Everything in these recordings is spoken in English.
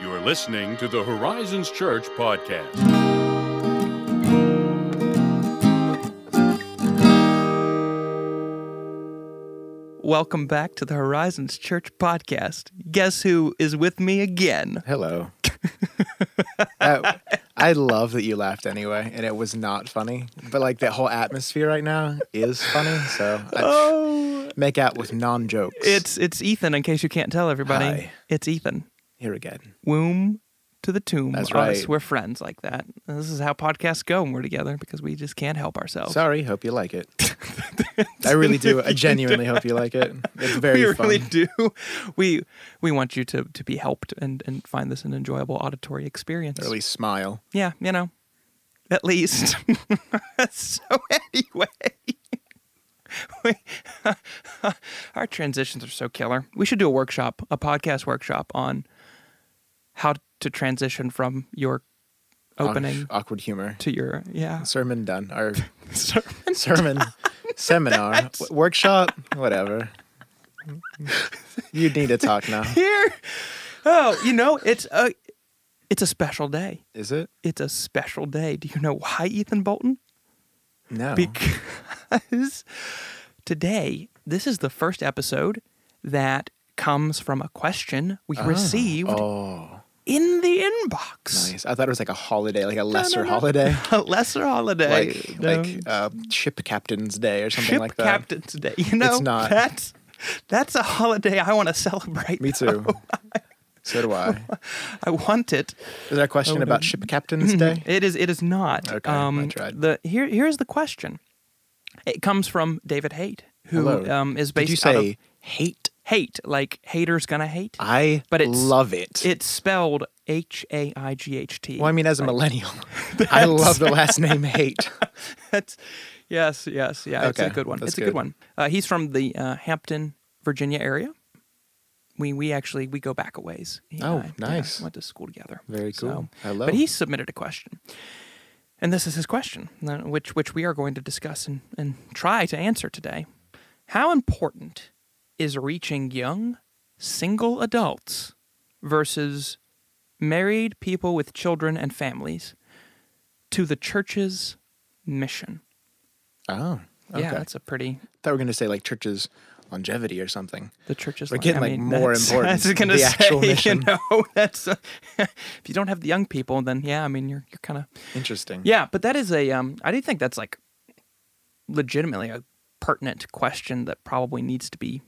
You are listening to the Horizons Church podcast. Welcome back to the Horizons Church podcast. Guess who is with me again? Hello. Uh, I love that you laughed anyway, and it was not funny. But like that whole atmosphere right now is funny, so I Oh, make out with non jokes. it's it's Ethan. In case you can't tell everybody, Hi. it's Ethan. Here again. Womb to the tomb. That's Us, right. we're friends like that. This is how podcasts go when we're together because we just can't help ourselves. Sorry, hope you like it. I really do. I genuinely hope you like it. It's very we fun. really do. We we want you to to be helped and and find this an enjoyable auditory experience. Or at least smile. Yeah, you know, at least. so anyway, we, our transitions are so killer. We should do a workshop, a podcast workshop on how to transition from your opening Awk- awkward humor. to your yeah Sermon done. Our sermon. sermon seminar w- workshop. Whatever. You need to talk now. Here, oh, you know, it's a it's a special day. Is it? It's a special day. Do you know why, Ethan Bolton? No. because today this is the first episode that comes from a question we oh. received oh, in the inbox. nice. I thought it was like a holiday, like a lesser no, no. holiday. A lesser holiday. like No. like uh, ship captain's day or something Ship like that. Captain's Day. You know, not. That's that's a holiday I want to celebrate. Me too. so do I. I want it. Is there a question about ship captain's day? It is. It is not. Okay, I Um, tried. The here. Here's the question. It comes from David Haight, who um, is based Did you out of say hate? Hate, like haters gonna hate. I But it's- love it. It's spelled H A I G H T. Well, I mean, as a millennial, I love the last name hate. That's yes, yes, yeah. It's a good one. that's it's a good, good. one. Uh, he's from the uh, Hampton, Virginia area. We we actually we go back a ways. He Oh, I, yeah, nice. went to school together. Very So- cool. Hello. But he submitted a question, and this is his question, uh, which which we are going to discuss and, and try to answer today. How important is reaching young single adults versus married people with children and families to the church's mission? Oh, okay. Yeah, that's a pretty I thought we were going to say like churches longevity or something. the church's. We're li- getting, I like, mean, more that's- important I was gonna the say, actual mission. You know, that's uh, if you don't have the young people, then yeah, I mean, you're you're kind of Interesting. yeah. But that is a um. I do think that's like legitimately a pertinent question that probably needs to be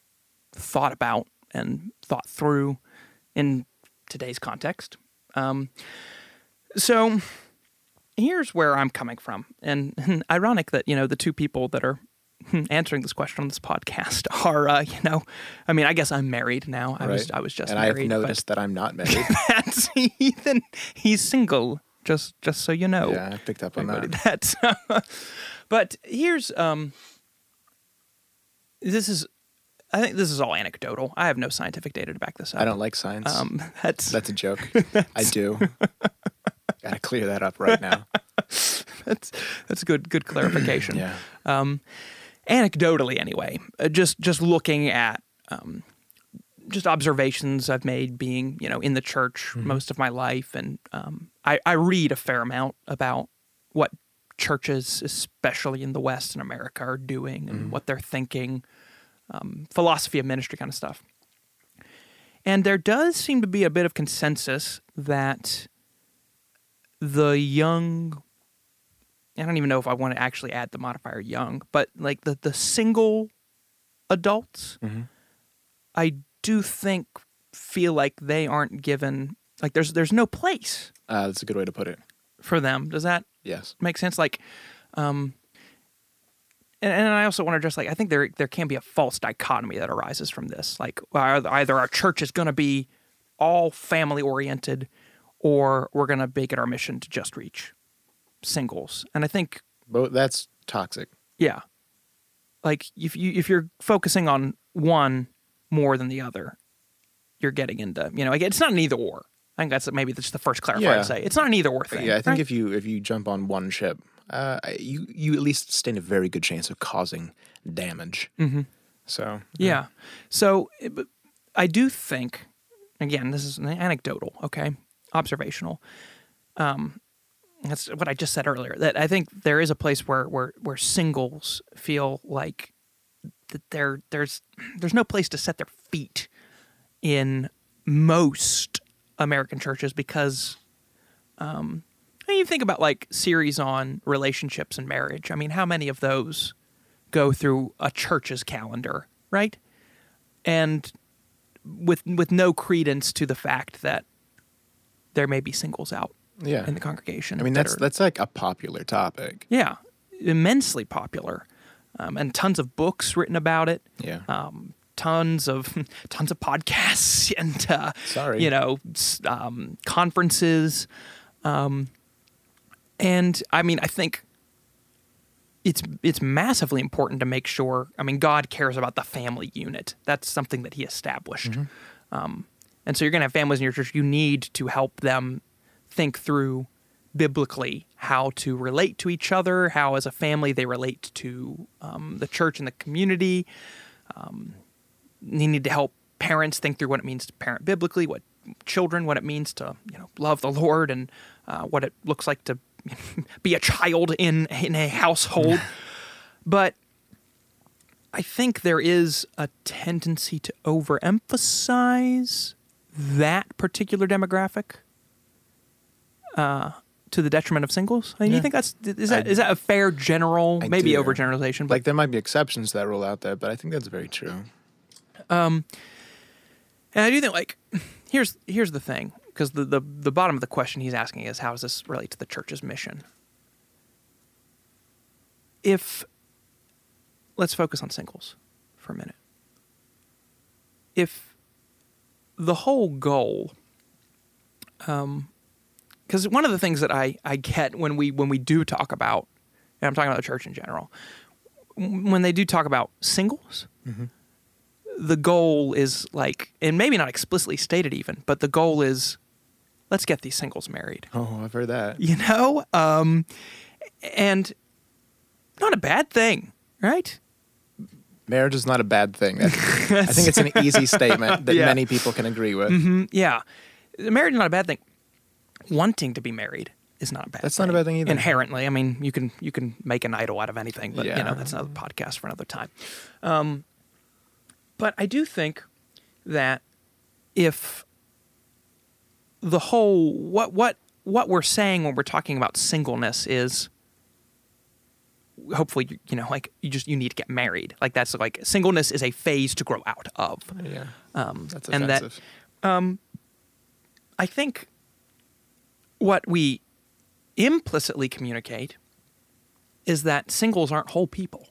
thought about and thought through in today's context. Um, so here's where I'm coming from, and, and ironic that you know the two people that are answering this question on this podcast are uh, you know, I mean, I guess I'm married now. I was I was just and I have married. but noticed that I'm not married. that's Ethan. He's single. Just just so you know yeah, I picked up on everybody. that. That's but here's um this is I think this is all anecdotal. I have no scientific data to back this up. I don't like science. um that's That's a joke. I do. Gotta clear that up right now. that's that's good good clarification. Yeah. Um anecdotally anyway, uh, just just looking at um just observations I've made being, you know, in the church Mm-hmm. most of my life and um I I read a fair amount about what churches, especially in the West and America, are doing and Mm-hmm. what they're thinking, um, philosophy of ministry kind of stuff. And there does seem to be a bit of consensus that the young, I don't even know if I want to actually add the modifier young, but like the, the single adults, Mhm. I do think feel like they aren't given, like there's, there's no place Uh, that's a good way to put it. for them. Does that Yes. make sense? Like, um, and, and I also want to address like I think there there can be a false dichotomy that arises from this. Like either our church is going to be all family oriented, or we're going to make it our mission to just reach singles. And I think But that's toxic. yeah, like if you if you're focusing on one more than the other, you're getting into you know like it's not an either or. I think that's maybe that's the first clarifier Yeah. to say. It's not an either or thing. Yeah, I think right? if you if you jump on one ship, uh, you you at least stand a very good chance of causing damage. Mhm. So Yeah. So I do think again, this is an anecdotal, okay, observational. Um, that's what I just said earlier. That I think there is a place where where where singles feel like that there there's there's no place to set their feet in most American churches because um you think about like series on relationships and marriage. I mean, how many of those go through a church's calendar, right? And with with no credence to the fact that there may be singles out Yeah. in the congregation. I mean, that that's are- that's like a popular topic. yeah, immensely popular, um, and tons of books written about it. Yeah. Um, tons of tons of podcasts and uh, Sorry. you know um, conferences, um, and I mean I think it's it's massively important to make sure. I mean God cares about the family unit. That's something that He established. Um, and so you're going to have families in your church. You need to help them think through biblically how to relate to each other, how as a family they relate to um, the church and the community. Um, you need to help parents think through what it means to parent biblically, what children, what it means to you know love the Lord, and uh, what it looks like to be a child in in a household. but I think there is a tendency to overemphasize that particular demographic uh, to the detriment of singles. And you Yeah. think that's is that I- is that a fair general, I maybe do. overgeneralization, but Like there might be exceptions to that rule out there, but I think that's very true. And I do think like here's here's the thing because the, the the bottom of the question he's asking is how does this relate to the church's mission? If let's focus on singles for a minute. If the whole goal, um, because one of the things that I I get when we when we do talk about, and I'm talking about the church in general, when they do talk about singles, the goal is like, and maybe not explicitly stated even, but the goal is, let's get these singles married. Oh, I've heard that. You know, um, and not a bad thing, right? Marriage is not a bad thing. I think it's an easy statement that Yeah. many people can agree with. Mm, yeah, marriage is not a bad thing. Wanting to be married is not a bad. That's not a bad thing either. Inherently, I mean, you can you can make an idol out of anything, but you know that's another podcast for another time. Um, but I do think that if the whole what what what we're saying when we're talking about singleness is hopefully you- you know like you just you need to get married like that's like singleness is a phase to grow out of Yeah. um, That's and that offensive. I think what we implicitly communicate is that singles aren't whole people.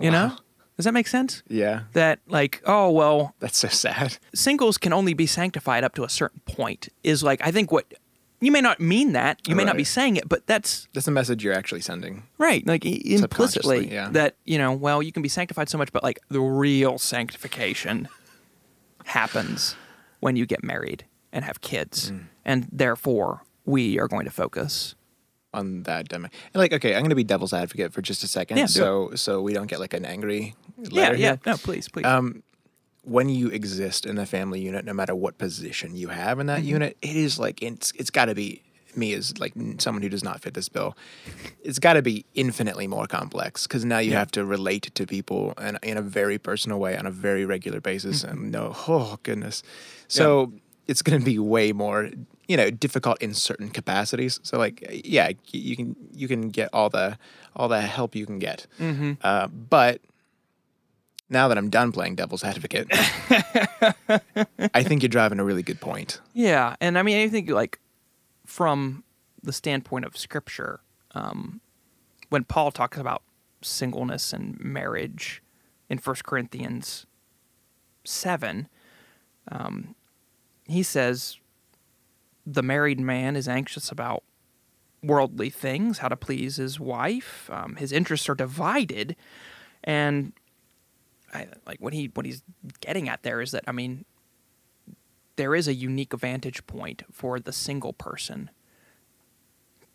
You know? Does that make sense? yeah. That like, oh well, That's so sad. singles can only be sanctified up to a certain point is like I think what you may not mean that, you may not be saying it, but that's That's the message you're actually sending. right. Like implicitly yeah. that, you know, well, you can be sanctified so much, but like the real sanctification happens when you get married and have kids. Mm. And therefore we are going to focus on that demo. And like, okay, I'm going to be devil's advocate for just a second, Yeah, so so we don't get like an angry Yeah, letter yeah. here. No, please, please. Um, when you exist in the family unit, no matter what position you have in that Mm-hmm. unit, it is like it's it's got to be me as like someone who does not fit this bill. It's got to be infinitely more complex because now you Yeah. have to relate to people in, in a very personal way on a very regular basis. Mm-hmm. And no, oh goodness, so it's going to be way more you know difficult in certain capacities. So like yeah, you can you can get all the all the help you can get, Mm-hmm. uh, but now that I'm done playing devil's advocate, I think you're driving a really good point. Yeah, and I mean, I think like from the standpoint of Scripture, um, when Paul talks about singleness and marriage in First Corinthians seven, um, he says the married man is anxious about worldly things, how to please his wife. Um, his interests are divided, and I, like what he what he's getting at there is that I mean there is a unique vantage point for the single person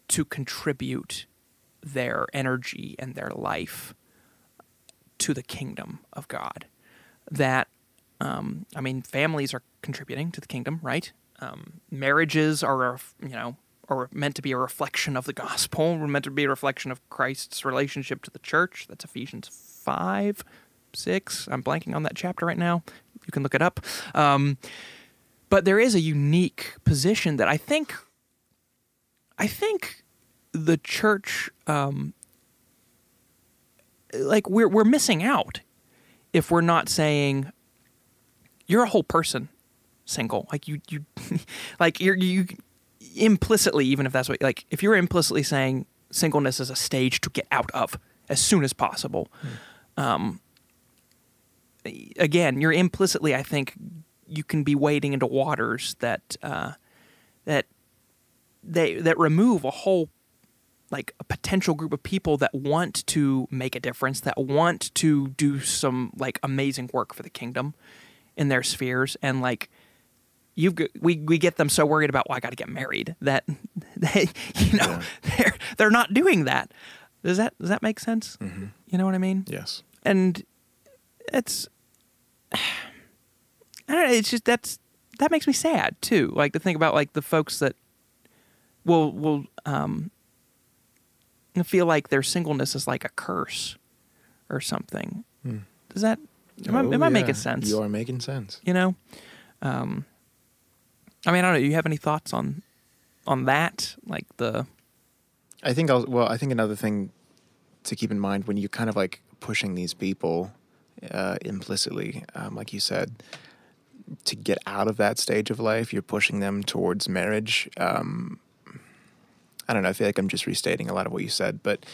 to contribute their energy and their life to the kingdom of God. That, um, I mean, families are contributing to the kingdom, right? Um, marriages are, you know, are meant to be a reflection of the gospel. We're meant to be a reflection of Christ's relationship to the church. That's Ephesians five, six. I'm blanking on that chapter right now. You can look it up. Um, but there is a unique position that I think, I think, the church, um, like we're we're missing out if we're not saying you're a whole person single. Like you you like you're you implicitly even if that's what like if you're implicitly saying singleness is a stage to get out of as soon as possible um again you're implicitly i think you can be wading into waters that uh that they that remove a whole like a potential group of people that want to make a difference that want to do some like amazing work for the kingdom in their spheres. And like you've we we get them so worried about well I got to get married that they you know they're they're not doing that. Does that does that make sense? You know what I mean? Yes. And it's I don't know, it's just that's that makes me sad too. Like to think about like the folks that will will um feel like their singleness is like a curse or something. Does that am I, Oh, am I making sense? You are making sense. you know um i mean i don't know Do you have any thoughts on on that like the I think I'll, well, I think another thing to keep in mind when you're kind of like pushing these people uh, implicitly, um, like you said, to get out of that stage of life, you're pushing them towards marriage. Um, I don't know. I feel like I'm just restating a lot of what you said, but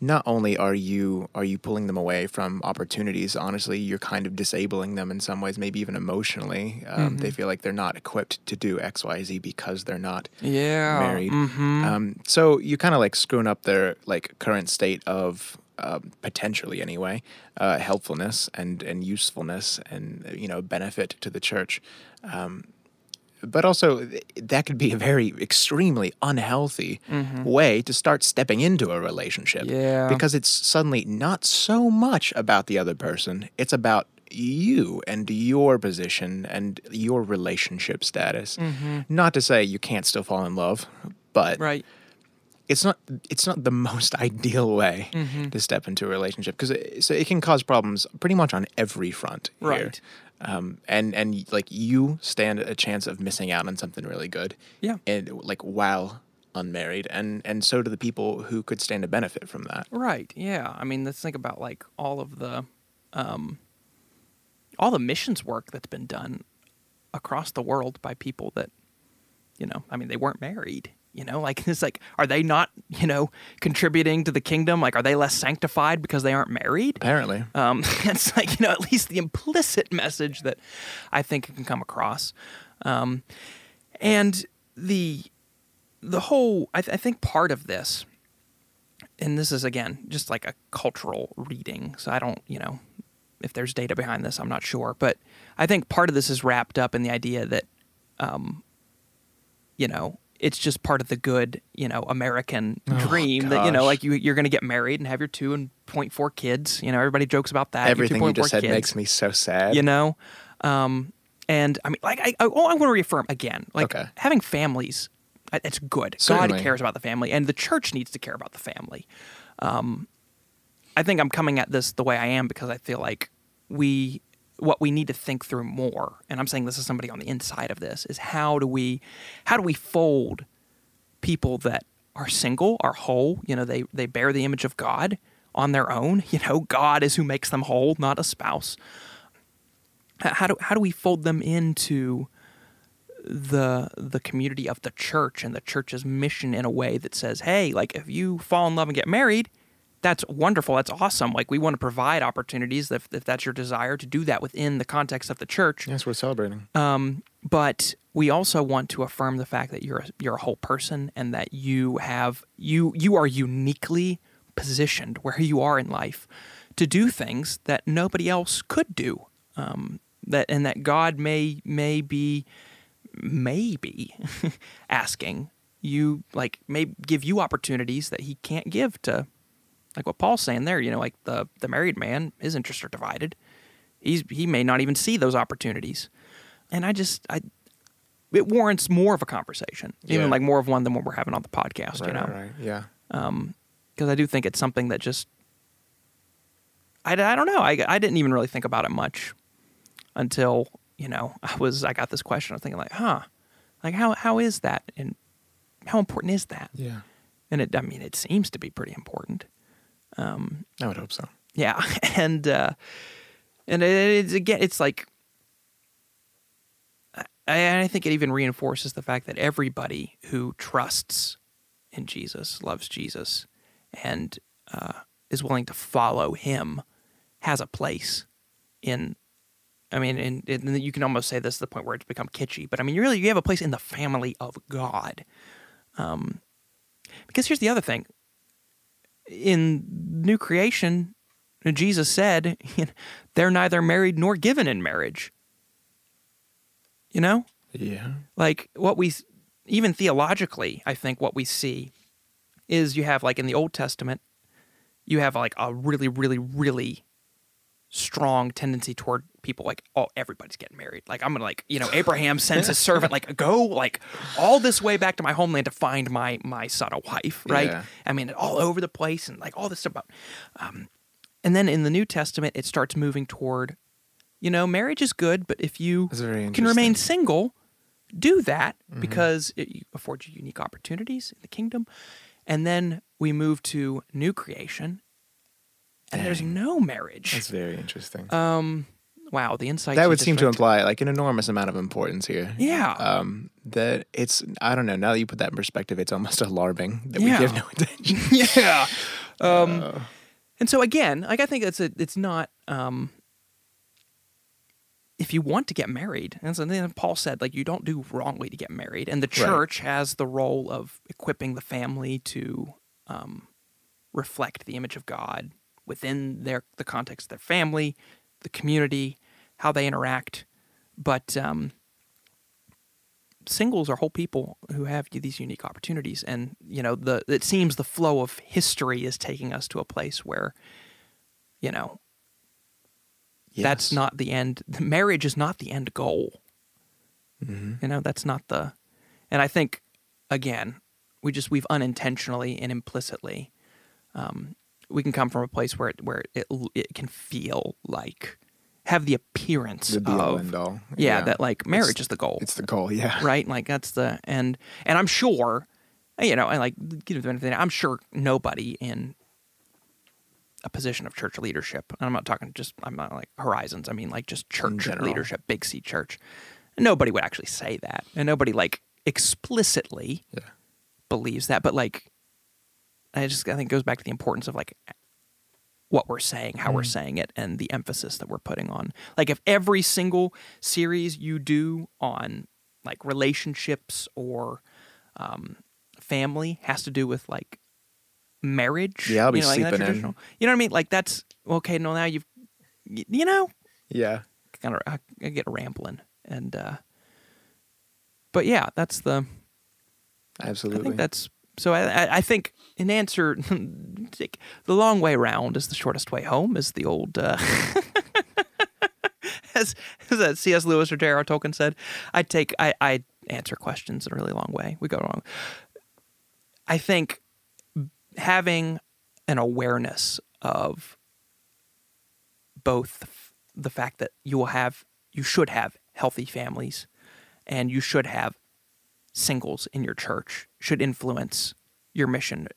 not only are you are you pulling them away from opportunities, honestly, you're kind of disabling them in some ways, maybe even emotionally. Um, They feel like they're not equipped to do X, Y, Z because they're not yeah married. hmm Um, so you kind of like screwing up their like current state of um, potentially anyway uh, helpfulness and and usefulness and uh, you know benefit to the church. Um, but also that could be a very extremely unhealthy way to start stepping into a relationship Yeah. because it's suddenly not so much about the other person it's about you and your position and your relationship status not to say you can't still fall in love but right it's not it's not the most ideal way Mm-hmm. to step into a relationship because it, so it can cause problems pretty much on every front here. Right. Um, and and like you stand a chance of missing out on something really good. Yeah. and like while unmarried. And and so do the people who could stand to benefit from that. Right. Yeah. I mean let's think about like all of the um all the missions work that's been done across the world by people that you know i mean they weren't married you know like it's like are they not you know contributing to the kingdom? Like are they less sanctified because they aren't married? Apparently. Um, it's like you know at least the implicit message that I think can come across, um, and the the whole I, th- I think part of this, and this is again just like a cultural reading, so I don't you know if there's data behind this I'm not sure, but I think part of this is wrapped up in the idea that, um, you know. It's just part of the good, you know, American dream that you know, like you you're going to get married and have your two and point four kids. You know, everybody jokes about that. everything you 2.4 just said kids, makes me so sad You know, um, and I mean, like I, I, oh, I want to reaffirm again, like Okay. having families, uh, it's good. Certainly. God cares about the family, and the church needs to care about the family. Um, I think I'm coming at this the way I am because I feel like we what we need to think through more and i'm saying this is somebody on the inside of this is how do we how do we fold people that are single are whole you know they they bear the image of god on their own you know god is who makes them whole not a spouse. How do how do we fold them into the the community of the church and the church's mission in a way that says hey like if you fall in love and get married that's wonderful that's awesome like we want to provide opportunities if, if that's your desire to do that within the context of the church yes we're celebrating um, but we also want to affirm the fact that you're a, you're a whole person and that you have you you are uniquely positioned where you are in life to do things that nobody else could do. Um, that and that God may may be maybe asking you like may give you opportunities that He can't give to like what Paul's saying there. You know, like the the married man, his interests are divided. He's he may not even see those opportunities and I just I it warrants more of a conversation, even Yeah. like more of one than what we're having on the podcast. Right, you know, right, right. Yeah. Um, because I do think it's something that just I, I don't know I, I didn't even really think about it much until you know I was I got this question I was thinking like huh like how how is that and how important is that Yeah. and it I mean it seems to be pretty important I would hope so. yeah and uh and it, it's again it's like I, I think it even reinforces the fact that everybody who trusts in Jesus loves Jesus and uh, is willing to follow him has a place in I mean, and, and you can almost say this to the point where it's become kitschy, but I mean, you really you have a place in the family of God. Um, because here's the other thing: in new creation, Jesus said, "They're neither married nor given in marriage." You know, Yeah. like what we even theologically i think what we see is you have like in the old testament you have like a really really really strong tendency toward people like oh everybody's getting married like i'm gonna like you know abraham sends his servant like go like all this way back to my homeland to find my my son a wife right Yeah. i mean all over the place and like all this stuff about um and then in the new testament it starts moving toward you know marriage is good but if you can remain single, do that Mm-hmm. because it affords you unique opportunities in the kingdom. And then we move to new creation, and there's no marriage. That's very interesting. um, wow, the insight that would seem to imply like an enormous amount of importance here. Yeah. Um, that it's I don't know. Now that you put that in perspective, it's almost alarming that Yeah. we give no attention. yeah. Um, and so again, like I think it's a, it's not. Um, if you want to get married, and so then Paul said, like you don't do wrongly to get married, and the Right. church has the role of equipping the family to um, reflect the image of God within their the context of their family, the community, how they interact. But um, singles are whole people who have these unique opportunities, and you know the it seems the flow of history is taking us to a place where, you know, that's not the end. The marriage is not the end goal. Mhm. You know, that's not the. And I think, again, we just we've unintentionally and implicitly, um, we can come from a place where it, where it it can feel like have the appearance the of all. yeah, that like marriage is the goal It's the goal. Yeah. right? Like that's the and and I'm sure, you know, and like give them anything. I'm sure nobody in a position of church leadership. And I'm not talking just I'm not like horizons. I mean like just church leadership, big C church. Nobody would actually say that, and nobody like explicitly Yeah. believes that. But like, I just I think it goes back to the importance of like what we're saying, how we're Mm. saying it, and the emphasis that we're putting on. Like if every single series you do on like relationships or um, family has to do with like marriage, Yeah, I'll be you know, like sleeping in. You know what I mean? Like that's okay. No, now you've you know Yeah. kind of I, I get rambling and uh, but yeah, that's the. Absolutely. I think that's so. I, I, think in answer, the long way round is the shortest way home, is the old. Uh, as, as that C.S. Lewis or J.R.R. Tolkien said, I take I, I answer questions in a really long way. We go wrong. I think having an awareness of both the fact that you will have you should have healthy families and you should have singles in your church should influence your mission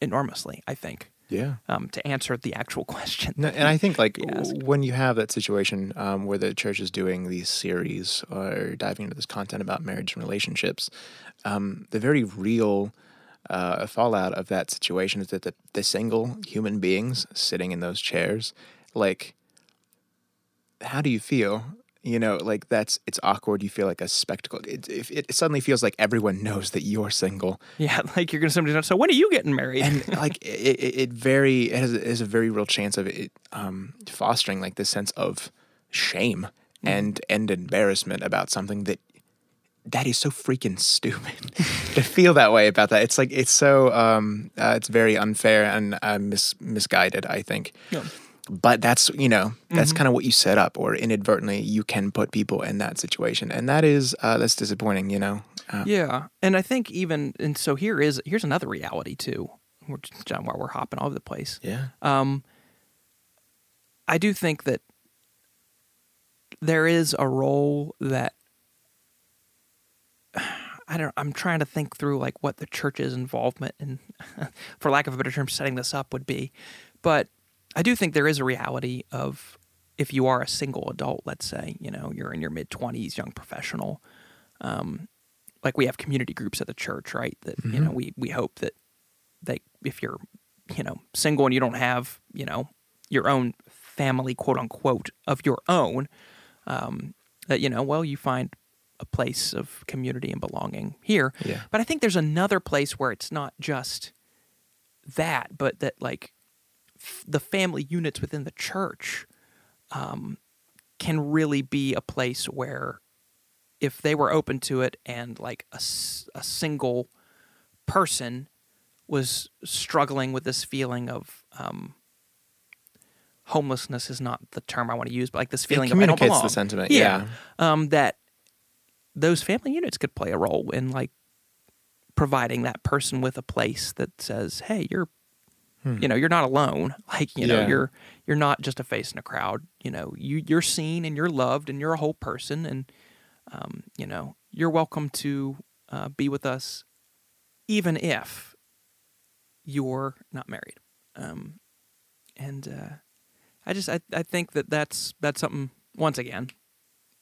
enormously i think yeah. um, to answer the actual question No, and I think like You asked. w- when you have that situation um, where the church is doing these series or diving into this content about marriage and relationships, um, the very real uh, fallout of that situation is that the, the single human beings sitting in those chairs, like, how do you feel? You know, like that's it's awkward. You feel like a spectacle. It, it, it suddenly feels like everyone knows that you're single, yeah like you're gonna somebody so when are you getting married and like it, it, very it has, it has a very real chance of it um, fostering like this sense of shame and and embarrassment about something that that is so freaking stupid to feel that way about that. It's like it's so um, uh, it's very unfair and uh, mis- misguided. I think. Yeah. But that's you know that's Mm-hmm. kind of what you set up, or inadvertently you can put people in that situation, and that is uh, that's disappointing. You know, uh, Yeah, and I think even and so here is here's another reality too. We're John, while we're hopping all over the place. yeah, Um, I do think that there is a role that I don't. I'm trying to think through like what the church's involvement in, for lack of a better term, setting this up would be, but I do think there is a reality of if you are a single adult, let's say, you know, you're in your mid 20s, young professional. Um, like we have community groups at the church, right? That you know, we we hope that they if you're you know single and you don't have you know your own family quote unquote of your own um, that you know well you find a place of community and belonging here Yeah. but i think there's another place where it's not just that but that like the family units within the church um, can really be a place where if they were open to it and like a, a single person was struggling with this feeling of um, homelessness is not the term I want to use, but like this feeling it of I don't communicates the sentiment. Yeah. Yeah, Um, that those family units could play a role in like providing that person with a place that says, "Hey, you're, you know, you're not alone. Like, you know, Hmm. You're you're not just a face in a crowd. You know, you you're seen and you're loved and you're a whole person, and um, you know, you're welcome to uh, be with us, even if you're not married. Um, and uh, I just I, I think that that's that's something once again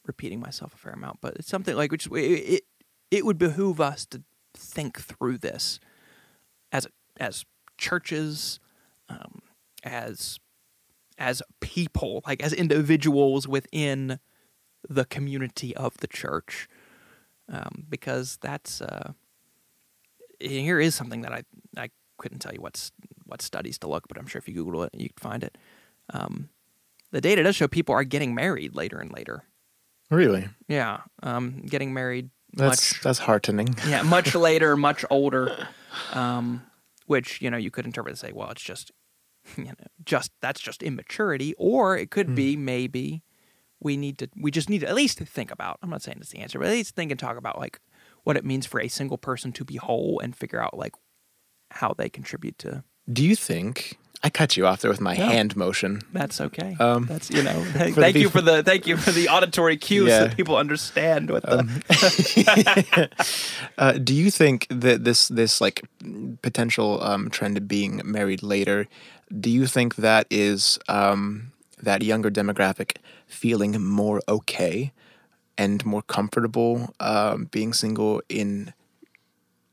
repeating myself a fair amount, but it's something like which it it, it would behoove us to think through this as as churches, um, as as people, like as individuals within the community of the church, um, because that's uh, here is something that I I couldn't tell you what's what studies to look, but I'm sure if you Google it, you can find it. Um, the data does show people are getting married later and later. really. Yeah, um, getting married That's much that's heartening. yeah much later, much older, um, which you know you could interpret and say, well, it's just you know just that's just immaturity, or it could be mm. maybe we need to we just need to at least think about. I'm not saying it's the answer, but at least think and talk about like what it means for a single person to be whole and figure out like how they contribute to. Do you think I cut you off there with my No. hand motion? That's okay. Um, That's you know. for thank you for the thank you for the auditory cues Yeah. that people understand with the. Uh, do you think that this this like potential um, trend of being married later? Do you think that is um, that younger demographic feeling more okay and more comfortable um, being single in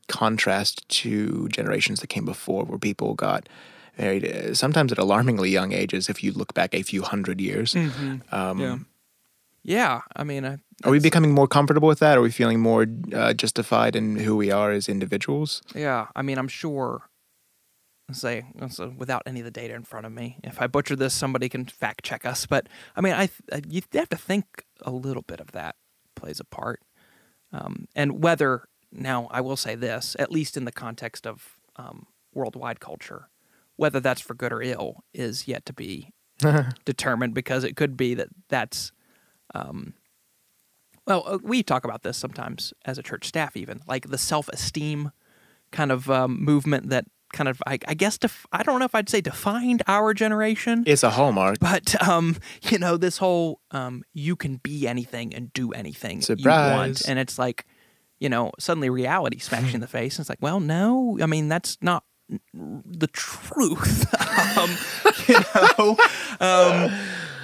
contrast to generations that came before, where people got married uh, sometimes at alarmingly young ages? If you look back a few hundred years, um, yeah. Yeah, I mean, I, are we becoming more comfortable with that? Are we feeling more uh, justified in who we are as individuals? Yeah, I mean, I'm sure. Say so without any of the data in front of me, if I butcher this, somebody can fact check us. But I mean, I th- you have to think a little bit of that plays a part, um, and whether now I will say this, at least in the context of um, worldwide culture, whether that's for good or ill is yet to be determined because it could be that that's um, well uh, we talk about this sometimes as a church staff even like the self-esteem kind of um, movement that kind of I, I guess def- I don't know if I'd say defined our generation. It's a hallmark. but um, you know this whole um, you can be anything and do anything you want. And it's like you know suddenly reality smacks you in the face. And it's like well no I mean that's not the truth um, you know um,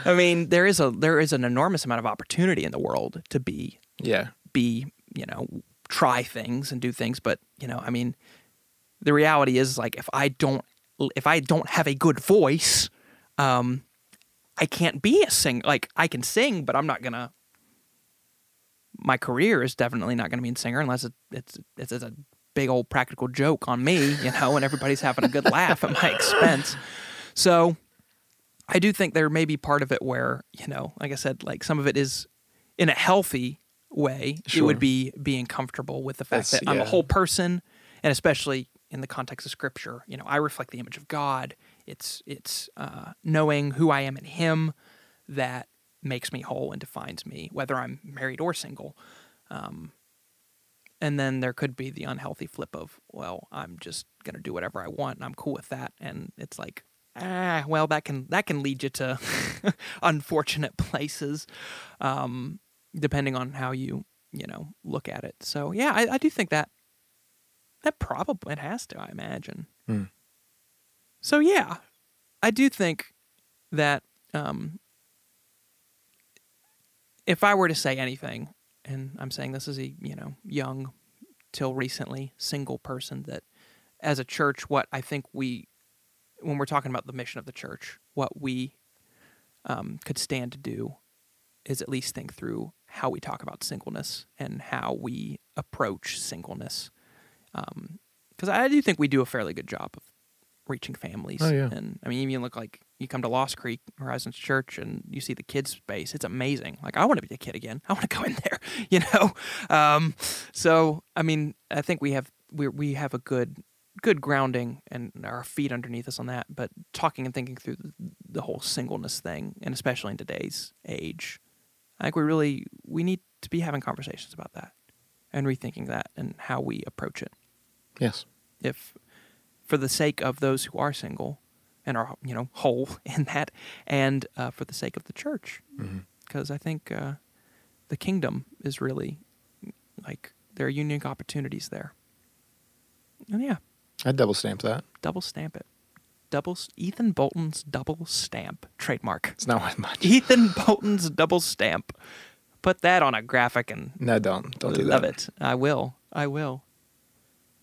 I mean there is a there is an enormous amount of opportunity in the world to be Yeah. be you know try things and do things but you know i mean the reality is like if i don't if i don't have a good voice um i can't be a sing like i can sing but i'm not gonna my career is definitely not gonna be in singer unless it, it's it's, it's a big old practical joke on me you know and everybody's having a good laugh at my expense so I do think there may be part of it where, you know, like I said, like some of it is in a healthy way. It would be being comfortable with the fact That's- that I'm a whole person, and especially in the context of scripture, you know, I reflect the image of God. It's it's uh, knowing who I am in Him that makes me whole and defines me, whether I'm married or single. Um, and then there could be the unhealthy flip of, well, I'm just gonna do whatever I want, and I'm cool with that. And it's like, ah, well, that can that can lead you to unfortunate places, um, depending on how you you know look at it. So yeah, I, I do think that that probably it has to. I imagine. Hmm. So yeah, I do think that um, if I were to say anything, and I'm saying this as a you know young till recently single person that as a church, what I think we when we're talking about the mission of the church, what we um, could stand to do is at least think through how we talk about singleness and how we approach singleness. Because I do think we do a fairly good job of reaching families. Oh, yeah. And I mean, even look like you come to Lost Creek Horizons Church and you see the kids space. It's amazing. Like I want to be a kid again. I want to go in there. You know. Um, so I mean, I think we have we we have a good good grounding and our feet underneath us on that. But talking and thinking through the, the whole singleness thing, and especially in today's age, I think we really we need to be having conversations about that and rethinking that and how we approach it Yes. if for the sake of those who are single and are you know whole in that and uh, for the sake of the church Mm-hmm. because i think uh, the kingdom is really like there are unique opportunities there and yeah I double stamp that. double stamp it double ethan bolton's double stamp trademark It's not worth much. ethan bolton's double stamp put that on a graphic and No, don't. Don't do love that. it i will i will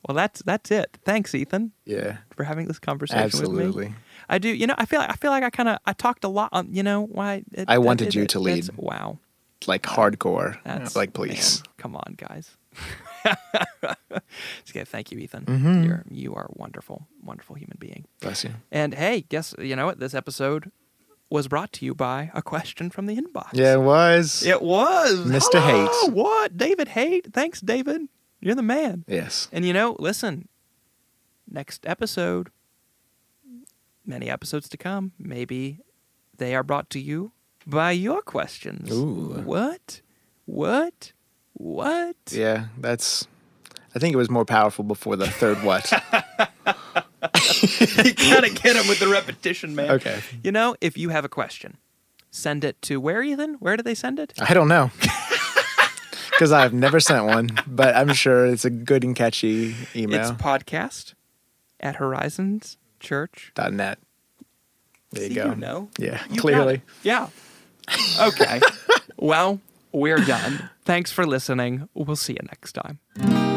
well that's that's it thanks ethan Yeah. for having this conversation with me. I do. You know, I feel like I feel like I kind of I talked a lot on. You know why? It, I wanted it- you it- to lead. Wow, Like hardcore. that's like please. man, come on, guys. okay, thank you, Ethan. Mhm. You're you are a wonderful, wonderful human being. Bless you. And hey, guess you know what? This episode was brought to you by a question from the inbox. Yeah, it was. it was Mr. Hello, Haight. What, David Haight? Thanks, David. You're the man. Yes. And you know, listen, next episode, many episodes to come, maybe they are brought to you by your questions. Ooh. What? What? What? Yeah, that's. I think it was more powerful before the third what. you gotta get them with the repetition, man. Okay. You know, if you have a question, send it to where, Ethan? Where do they send it? I don't know. Because I've never sent one, but I'm sure it's a good and catchy email. It's podcast at Horizons Church. dot net. There you See, go. You know. Yeah, You clearly. Yeah. Okay. well, we're done. Thanks for listening. We'll see you next time.